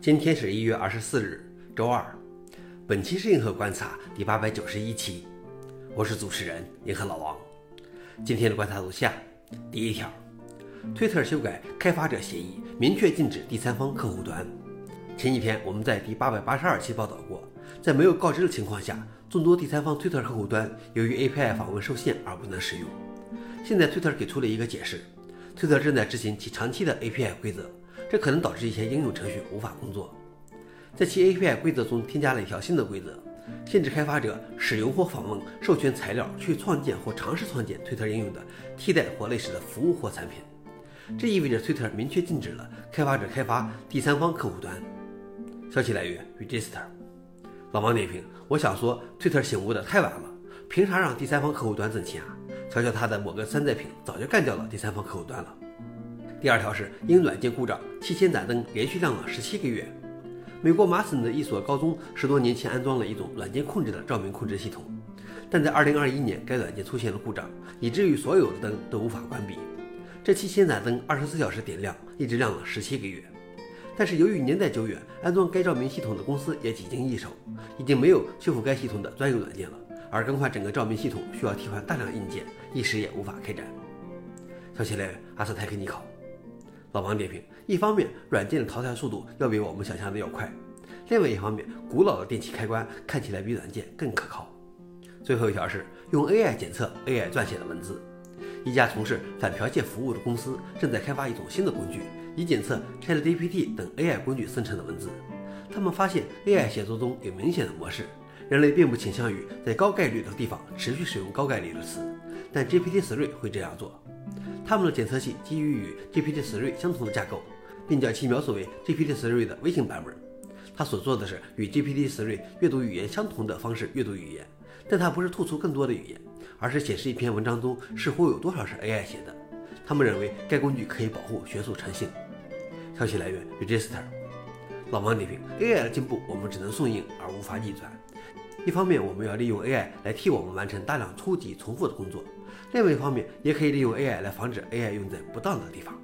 今天是一月二十四日，周二。本期是银河观察第八百九十一期，我是主持人银河老王。今天的观察如下：第一条，推特修改开发者协议，明确禁止第三方客户端。前几天我们在第八百八十二期报道过，在没有告知的情况下，众多第三方推特客户端由于 API 访问受限而不能使用。现在推特给出了一个解释，推特正在执行其长期的 API 规则。这可能导致一些应用程序无法工作。在其 API 规则中添加了一条新的规则，限制开发者使用或访问授权材料去创建或尝试创建推特应用的替代或类似的服务或产品。这意味着推特明确禁止了开发者开发第三方客户端。消息来源：Register。老王点评：我想说，推特醒悟的太晚了，凭啥让第三方客户端挣钱啊？瞧瞧他的某个山寨品，早就干掉了第三方客户端了。第二条是因软件故障，七千盏灯连续亮了十七个月。美国麻省的一所高中十多年前安装了一种软件控制的照明控制系统，但在二零二一年该软件出现了故障，以至于所有的灯都无法关闭。这七千盏灯二十四小时点亮，一直亮了十七个月。但是由于年代久远，安装该照明系统的公司也几经易手，已经没有修复该系统的专用软件了。而更换整个照明系统需要替换大量硬件，一时也无法开展。消息来源：阿斯泰克尼考。老王点评：一方面，软件的淘汰速度要比我们想象的要快；另外一方面，古老的电器开关看起来比软件更可靠。最后一条是用 AI 检测 AI 撰写的文字。一家从事反剽窃服务的公司正在开发一种新的工具，以检测 ChatGPT 等 AI 工具生成的文字。他们发现 AI 写作中有明显的模式，人类并不倾向于在高概率的地方持续使用高概率的词，但 GPT-3 会这样做。他们的检测器基于与 GPT-3 相同的架构，并将其描述为 GPT-3 的微型版本。它所做的是与 GPT-3 阅读语言相同的方式阅读语言，但它不是吐出更多的语言，而是显示一篇文章中似乎有多少是 AI 写的。他们认为该工具可以保护学术诚信。消息来源：Register。老王点评：AI 的进步我们只能顺应而无法逆转。一方面，我们要利用 AI 来替我们完成大量初级重复的工作；另外一方面，也可以利用 AI 来防止 AI 用在不当的地方。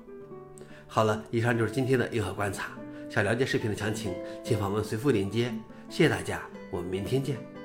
好了，以上就是今天的硬核观察。想了解视频的详情，请访问随附链接。谢谢大家，我们明天见。